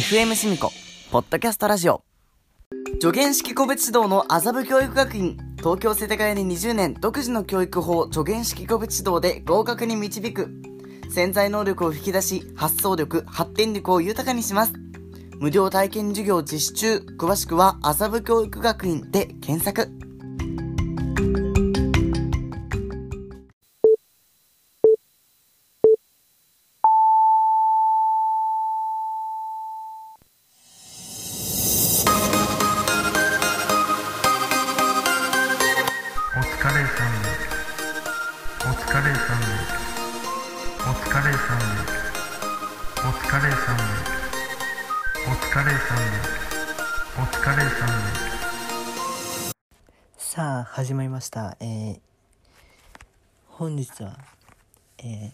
FM シミコポッドキャストラジオ。助言式個別指導の麻布教育学院東京世田谷に20年独自の教育法助言式個別指導で合格に導く。潜在能力を引き出し発想力発展力を豊かにします。無料体験授業実施中。詳しくは麻布教育学院で検索。ました。えー、本日はえー、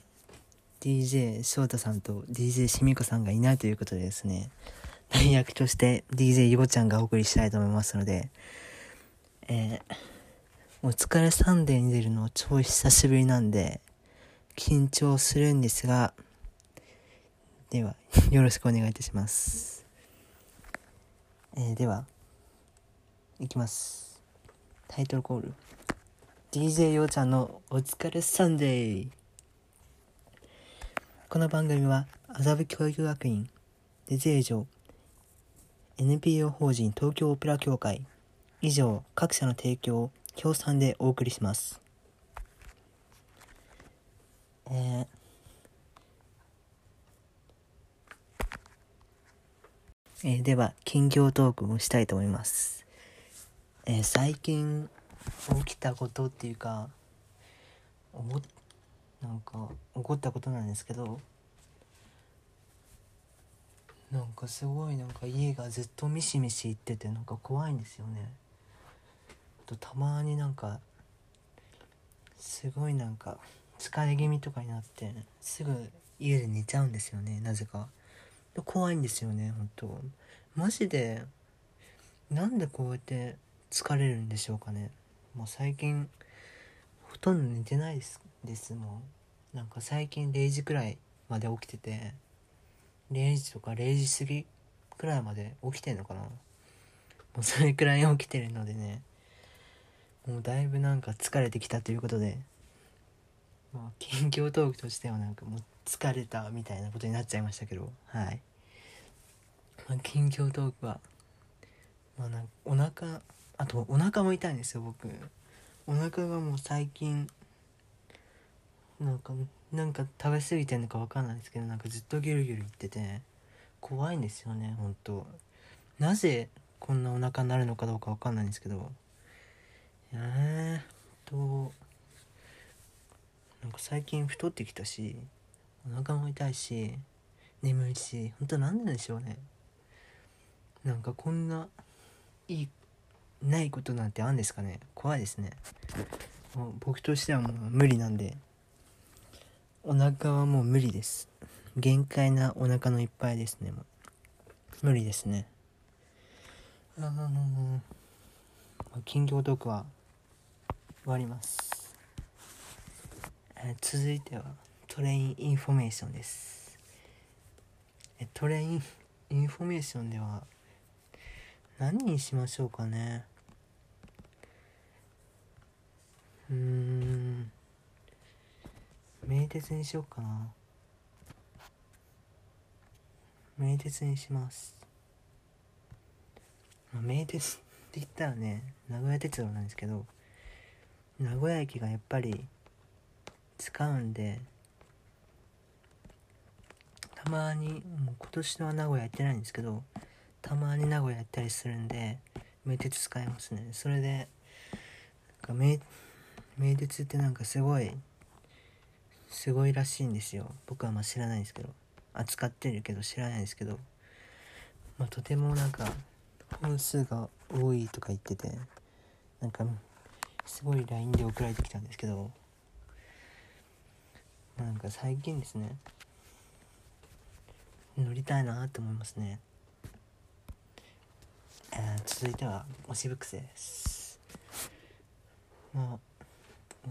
DJ 翔太さんと DJ しみこさんがいないということでですね代役として DJ ゆごちゃんがお送りしたいと思いますのでえー、お疲れサンデーに出るの超久しぶりなんで緊張するんですがではよろしくお願いいたします。えー、ではいきます。タイトルコール。DJ ようちゃんのお疲れサンデーこの番組は麻布教育学院デジェージョ NPO 法人東京オペラ協会以上各社の提供を協賛でお送りします。えーえーでは近況トークをしたいと思います。えー最近起きたことっていうか思なんか起こったことなんですけどなんかすごいなんか家がずっとミシミシいっててなんか怖いんですよね。とたまになんかすごいなんか疲れ気味とかになってすぐ家で寝ちゃうんですよねなぜか。怖いんですよね本当。マジでなんでこうやって疲れるんでしょうかね。もう最近ほとんど寝てないですです。もうなんか最近0時くらいまで起きてて0時とか0時過ぎくらいまで起きてんのかな。もうそれくらい起きてるのでねもうだいぶなんか疲れてきたということでまあ近況トークとしてはなんかもう疲れたみたいなことになっちゃいましたけどはい、まあ、近況トークはまあなんかお腹あとお腹も痛いんですよ僕。お腹がもう最近なんかなんか食べ過ぎてんのかわかんないですけどなんかずっとギュルギュルいってて怖いんですよね本当。なぜこんなお腹になるのかどうかわかんないんですけど。えー、となんか最近太ってきたしお腹も痛いし眠いし本当なんででしょうね。なんかこんないいないことなんてあるんですかね？怖いですね。もう僕としてはもう無理なんで。お腹はもう無理です。限界なお腹のいっぱいですねもう。無理ですね。あの近況トークは終わります、えー続いては train information です。え train information では何にしましょうかねうーん名鉄にしようかな。名鉄にします。名鉄って言ったらね名古屋鉄道なんですけど名古屋駅がやっぱり使うんでたまにもう今年は名古屋行ってないんですけどたまに名古屋行ったりするんで名鉄使いますね。それでなんか名名鉄ってなんかすごいすごいらしいんですよ。僕はまあ知らないんですけど。扱ってるけど知らないんですけど。まあとてもなんか本数が多いとか言っててなんかすごい LINE で送られてきたんですけど。なんか最近ですね。乗りたいなって思いますね。えー続いては推しブックスです。まあ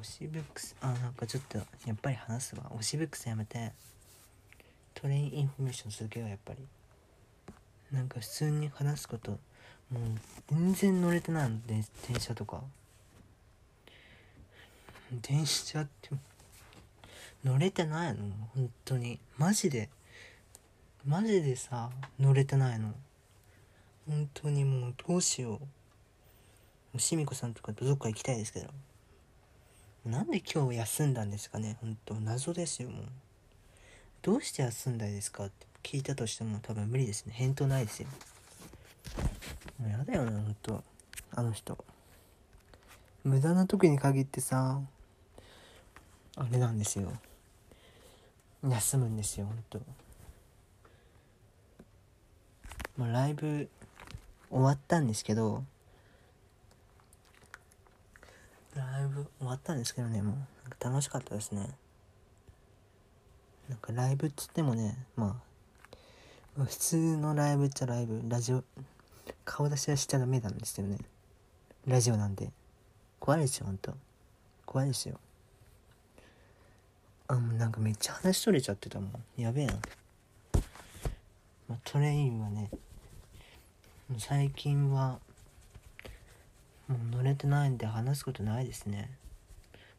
推し books。あなんかちょっとやっぱり話すわ。推し books やめて。 train information 続けようやっぱり。なんか普通に話すこともう全然乗れてないので電車とか。電車って乗れてないの？本当に。マジで。マジでさ乗れてないの。本当にもうどうしよう。しみこさんとかどっか行きたいですけど。なんで今日休んだんですかね？本当謎ですよもう。どうして休んだいですか？って聞いたとしても多分無理ですね。返答ないですよ。もうやだよなほんとあの人。無駄な時に限ってさあれなんですよ。休むんですよほんとまあライブ終わったんですけどライブ終わったんですけどねもう。なんか楽しかったですね。なんかライブっつってもねまあ普通のライブっちゃライブ。ラジオ顔出しはしちゃダメなんですよね。ラジオなんで怖いですよほんと。怖いですよ。あもうなんかめっちゃ話取れちゃってたもん。やべえな、まあ、トレインはね最近はもう乗れてないんで話すことないですね、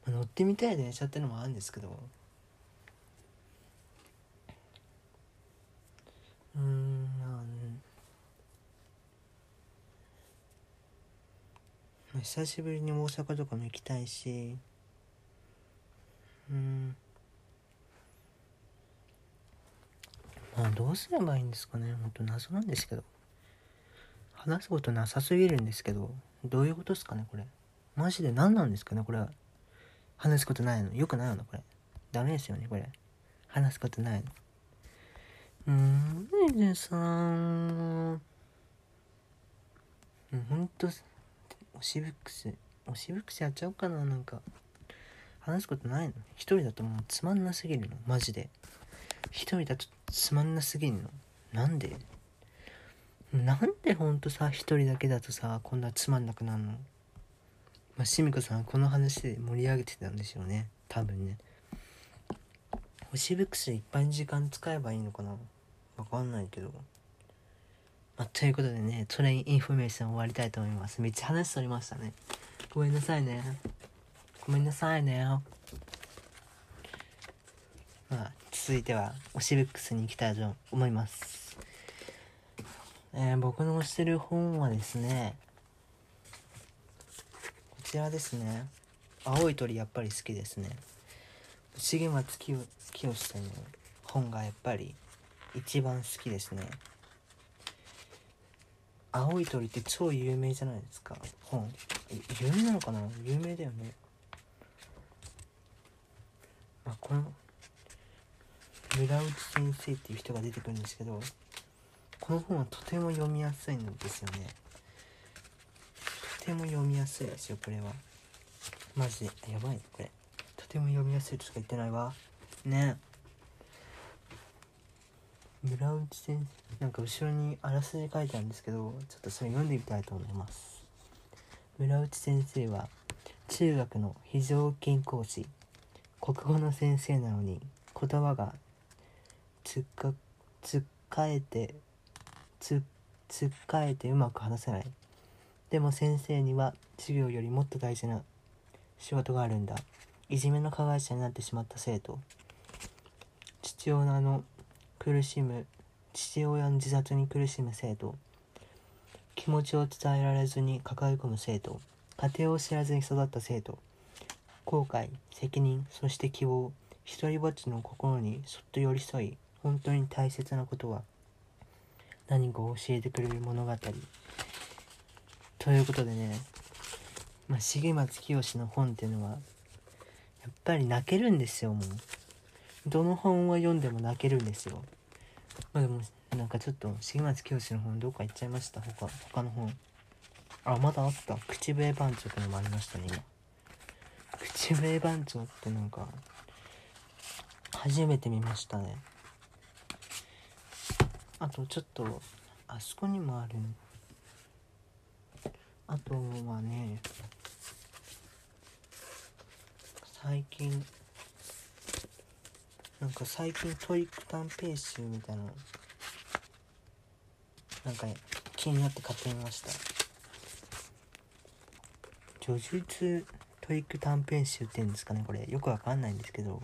まあ乗ってみたい電車ってのもあるんですけど。うんまあ久しぶりに大阪とかも行きたいし。うん。まあどうすればいいんですかね。ほんと謎なんですけど。話すことなさすぎるんですけどどういうことですかねこれ。マジで何なんですかねこれは。話すことないの。よくないのこれ。ダメですよねこれ。話すことないの。うーんでさもうほんとおしぶくせおしぶくせやっちゃおうかななんか。話すことないの。一人だともうつまんなすぎるの。マジで。一人だとつまんなすぎるの。なんで？なんでほんとさ一人だけだとさこんなつまんなくなるの？まあしみこさんこの話で盛り上げてたんでしょうね。多分ね。星ブックスいっぱい時間使えばいいのかな？わかんないけど。まあ、ということでね train information 終わりたいと思います。めっちゃ話しとりましたね。ごめんなさいね。ごめんなさいね。まあ続いては推しブックスに行きたいと思います。えー僕の推してる本はですねこちらですね。青い鳥やっぱり好きですね。重松清清さんの本がやっぱり一番好きですね。青い鳥って超有名じゃないですか本。有名なのかな？有名だよね。まあこの村内先生っていう人が出てくるんですけどこの本はとても読みやすいんですよね。とても読みやすいですよこれは。マジで。やばいこれ。とても読みやすいとしか言ってないわ。ね。村内先生なんか後ろにあらすじ書いてあるんですけどちょっとそれ読んでみたいと思います。村内先生は中学の非常勤講師。国語の先生なのに言葉がつっかつっかえてつつっかえてうまく話せない。でも先生には授業よりもっと大事な仕事があるんだ。いじめの加害者になってしまった生徒。父親の苦しむ父親の自殺に苦しむ生徒。気持ちを伝えられずに抱え込む生徒。家庭を知らずに育った生徒。後悔責任そして希望。一りぼっちの心にそっと寄り添い本当に大切なことは何かを教えてくれる物語。ということでね、まあ、重松清の本っていうのはやっぱり泣けるんですよもう。どの本を読んでも泣けるんですよ。まあでもなんかちょっと重松清の本どっか行っちゃいました。他他の本。あまだあった。口笛番長ってのもありましたね今。口笛番長ってなんか初めて見ましたね。あとちょっとあそこにもある。あとはね最近なんか最近トリック短編集みたいななんか気になって買ってみました。叙述トリック短編集っていうんですかねこれ。よくわかんないんですけど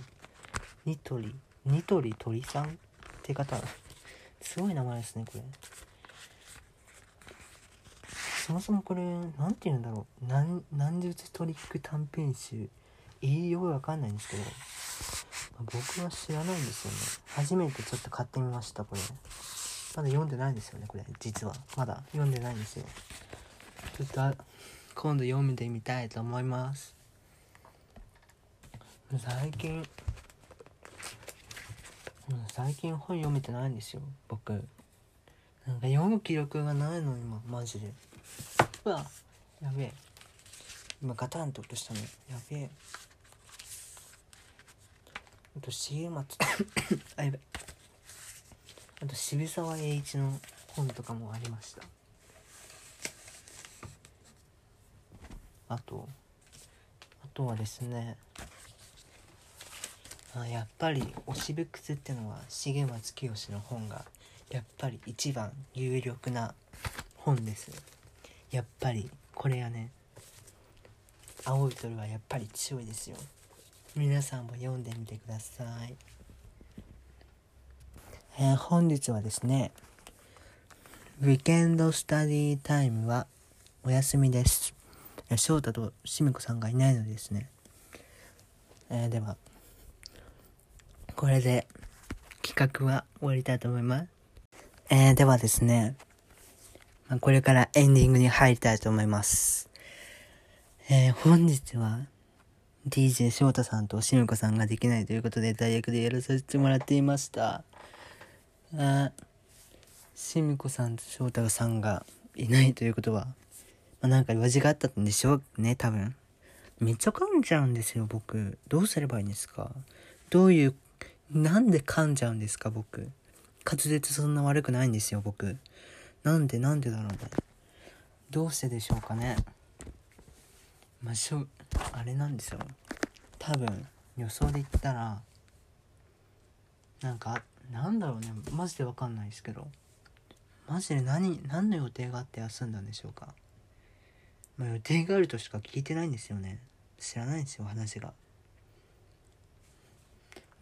ニトリニトリ鳥さんって方すごい名前ですねこれ。そもそもこれなんて言うんだろう。何術トリック短編集。えー、よくわかんないんですけど。僕は知らないんですよね。初めてちょっと買ってみましたこれ。まだ読んでないんですよねこれ実は。まだ読んでないんですよ。ちょっと今度読んでみたいと思います。最近最近本読めてないんですよ僕。なんか読む気力がないの今マジで。うわやべえ。今ガタンと落としたの。やべえ。あと重松 あやべあと渋沢栄一の本とかもありました。あとあとはですねあやっぱり推しブックスってのは重松清の本がやっぱり一番有力な本です。やっぱりこれはね青い鳥はやっぱり強いですよ。皆さんも読んでみてください。えー本日はですねウィーケンドスタディタイムはお休みです。翔太としみこさんがいないのでですね、えーではこれで企画は終わりたいと思います。えーではですね、まあこれからエンディングに入りたいと思います。えー本日は DJ 翔太さんとしみこさんができないということで大学でやらさせてもらっていました。あしみこさんと翔太さんがいないということは、まあ、なんか用事があったんでしょうね多分。めっちゃ噛んじゃうんですよ僕。どうすればいいんですか？どういうなんで噛んじゃうんですか僕。滑舌そんな悪くないんですよ僕。なんでなんでだろうね。どうしてでしょうかね。まあしょあれなんですよ。多分予想で言ったらなんかなんだろうね。マジでわかんないですけど。マジで何何の予定があって休んだんでしょうか、まあ、予定があるとしか聞いてないんですよね。知らないんですよ話が。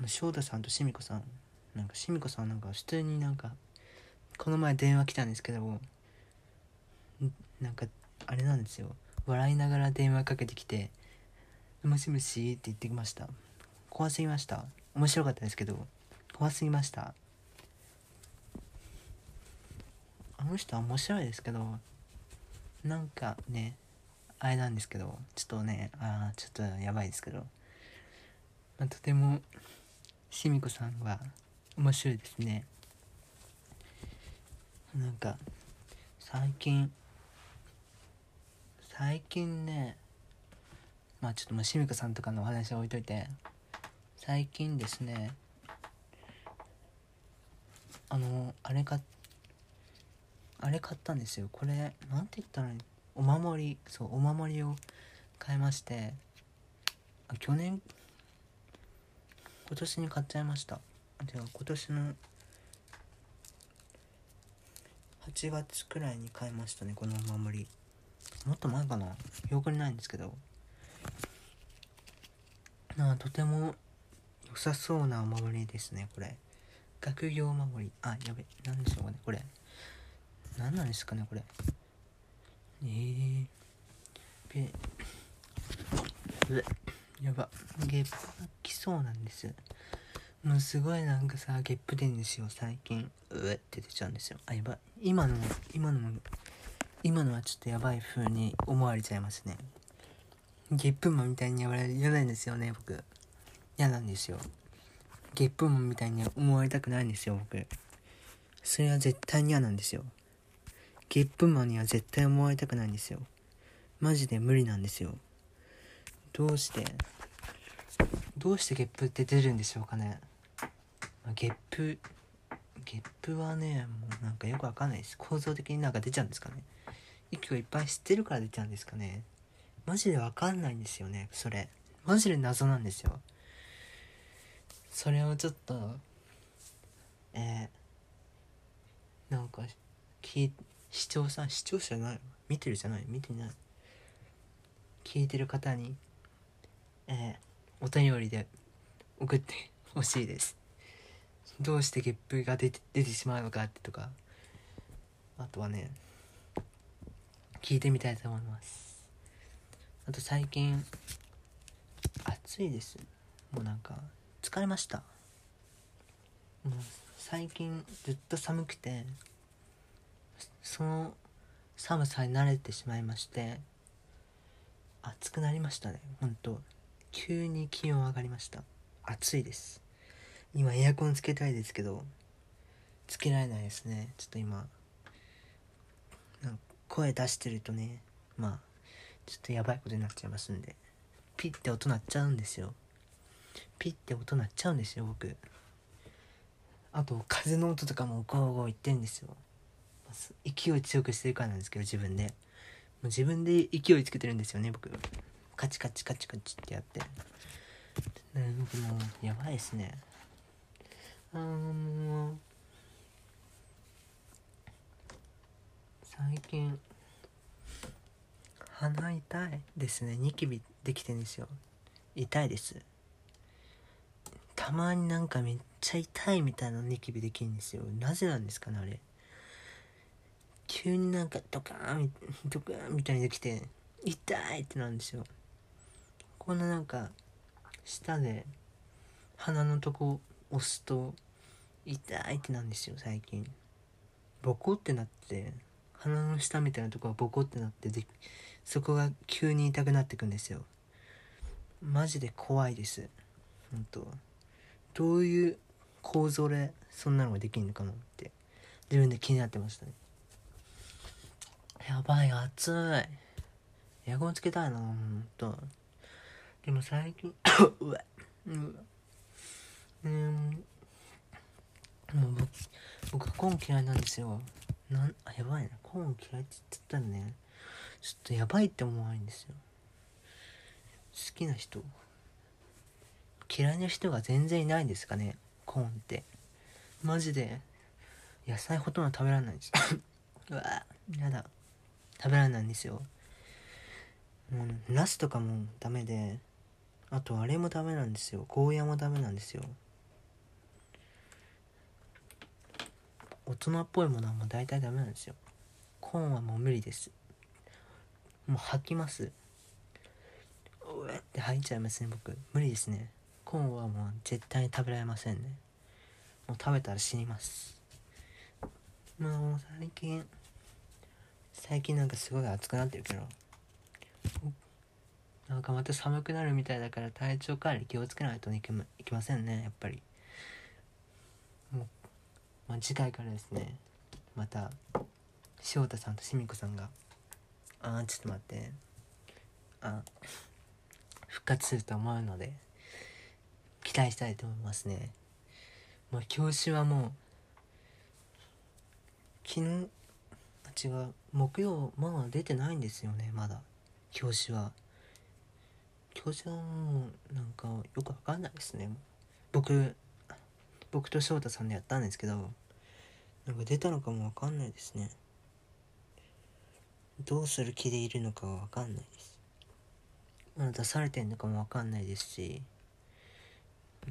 翔太さんとしみこさんなんかしみこさんなんか普通になんかこの前電話来たんですけどんなんかあれなんですよ。笑いながら電話かけてきて「もしもし」って言ってきました。怖すぎました。面白かったですけど怖すぎました。あの人は面白いですけどなんかねあれなんですけどちょっとねあーちょっとやばいですけど、まあ、とてもしみこさんは面白いですね。なんか最近最近ねまあちょっともうしみこさんとかのお話は置いといて最近ですねあのあれかあれ買ったんですよ。これなんて言ったらお守りそうお守りを買いまして去年今年に買っちゃいました。では今年の8月くらいに買いましたね。このお守り。もっと前かな。記憶にないんですけど。なあとても良さそうなお守りですね。これ。学業守り。あやべ。何でしょうかね。これ。何なんですかねこれ。えー、べうやば。ゲップが来そうなんです。もうすごいなんかさゲップ出んですよ最近。うわって出ちゃうんですよ。あやばい。今の今の今のはちょっとやばい風に思われちゃいますね。ゲップマンみたいにやられ嫌なんですよね僕。嫌なんですよ。ゲップマンみたいに思われたくないんですよ僕。それは絶対に嫌なんですよ。ゲップマンには絶対思われたくないんですよ。マジで無理なんですよ。どうしてどうしてゲップって出るんでしょうかね、まあゲップゲップはねもうなんかよくわかんないです。構造的になんか出ちゃうんですかね。息をいっぱい吸ってるから出ちゃうんですかね。マジでわかんないんですよねそれ。マジで謎なんですよ。それをちょっとえー、なんか聞視聴さん視聴者じゃない？見てるじゃない？見てない。聞いてる方にえー、お便りで送って ほしいです。どうしてゲップが出て出てしまうのかってとか。あとはね聞いてみたいと思います。あと最近暑いです。もうなんか疲れました。もう最近ずっと寒くてその寒さに慣れてしまいまして暑くなりましたねほんと急に気温上がりました。暑いです。今エアコンつけたいですけどつけられないですね。ちょっと今声出してるとねまあちょっとやばいことになっちゃいますんでピッて音鳴っちゃうんですよ。ピッて音鳴っちゃうんですよ僕。あと風の音とかもゴーゴー言ってんですよ。勢い強くしてるからなんですけど自分で。もう自分で勢いつけてるんですよね僕。カチカチカチカチってやって。ね僕もうやばいですね。あーもう最近鼻痛いですね。ニキビできてんですよ。痛いです。たまになんかめっちゃ痛いみたいなニキビできるんですよ。なぜなんですかねあれ。急になんかドカーンドカーンみたいにできて痛いってなんですよ。こんななんか舌で鼻のとこ押すと痛いってなんですよ最近。ボコってなって鼻の下みたいなとこがボコってなってでそこが急に痛くなってくんですよ。マジで怖いです。本当。どういう構造でそんなのができるのかなって。自分で気になってましたね。やばい暑い。エアコンつけたいなほんとでも最近 うわ。うわ。うん。もう僕僕はコーン嫌いなんですよ。なんあやばいな。コーン嫌いって言ったらね。ちょっとやばいって思わないんですよ。好きな人。嫌いな人が全然いないんですかね。コーンって。マジで。野菜ほとんど食べられないんです。うわ。やだ。食べられないんですよ。もうナスとかもダメであとあれもダメなんですよ。ゴーヤもダメなんですよ。大人っぽいものはもう大体ダメなんですよ。コーンはもう無理です。もう吐きます。うえって吐いちゃいますね僕。無理ですね。コーンはもう絶対に食べられませんね。もう食べたら死にます。もう最近最近なんかすごい暑くなってるけど。なんかまた寒くなるみたいだから体調管理気をつけないといけいけませんねやっぱり。もう、まあ、次回からですねまた翔太さんとしみこさんがあーちょっと待って。あ復活すると思うので期待したいと思いますね。まあ教師はもう昨日違う木曜まだ出てないんですよねまだ。教師は。教師はもなんかよくわかんないですね。僕僕と翔太さんでやったんですけどなんか出たのかもわかんないですね。どうする気でいるのかはわかんないです。出されてんのかもわかんないですし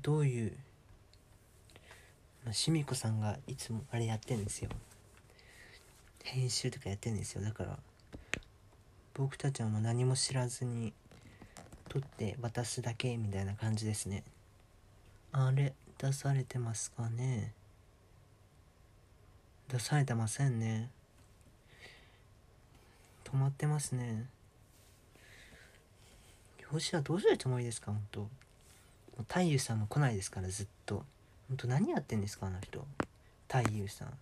どういうまあ、しみこさんがいつもあれやってんですよ。編集とかやってんですよ。だから僕たちはもう何も知らずに撮って渡すだけみたいな感じですね。あれ出されてますかね？出されてませんね。止まってますね。表紙はどうするつもりですか？本当もう太夫さんも来ないですからずっと。本当何やってんですか？あの人。太夫さん。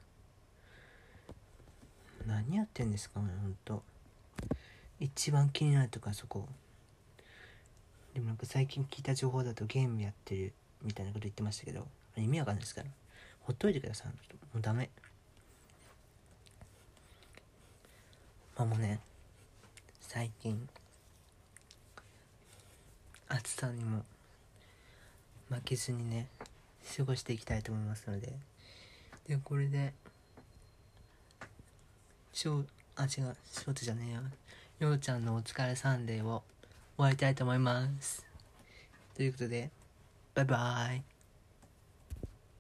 何やってんですかね？本当一番気になるとかそこ。でもなんか最近聞いた情報だとゲームやってるみたいなこと言ってましたけど意味わかんないですから。ほっといてください。もうダメ。まあもうね最近暑さにも負けずにね過ごしていきたいと思いますので。でこれでしょうあ違うしょうちゃじゃねえよようちゃんのお疲れサンデーを終わりたいと思います。ということでバイバイ。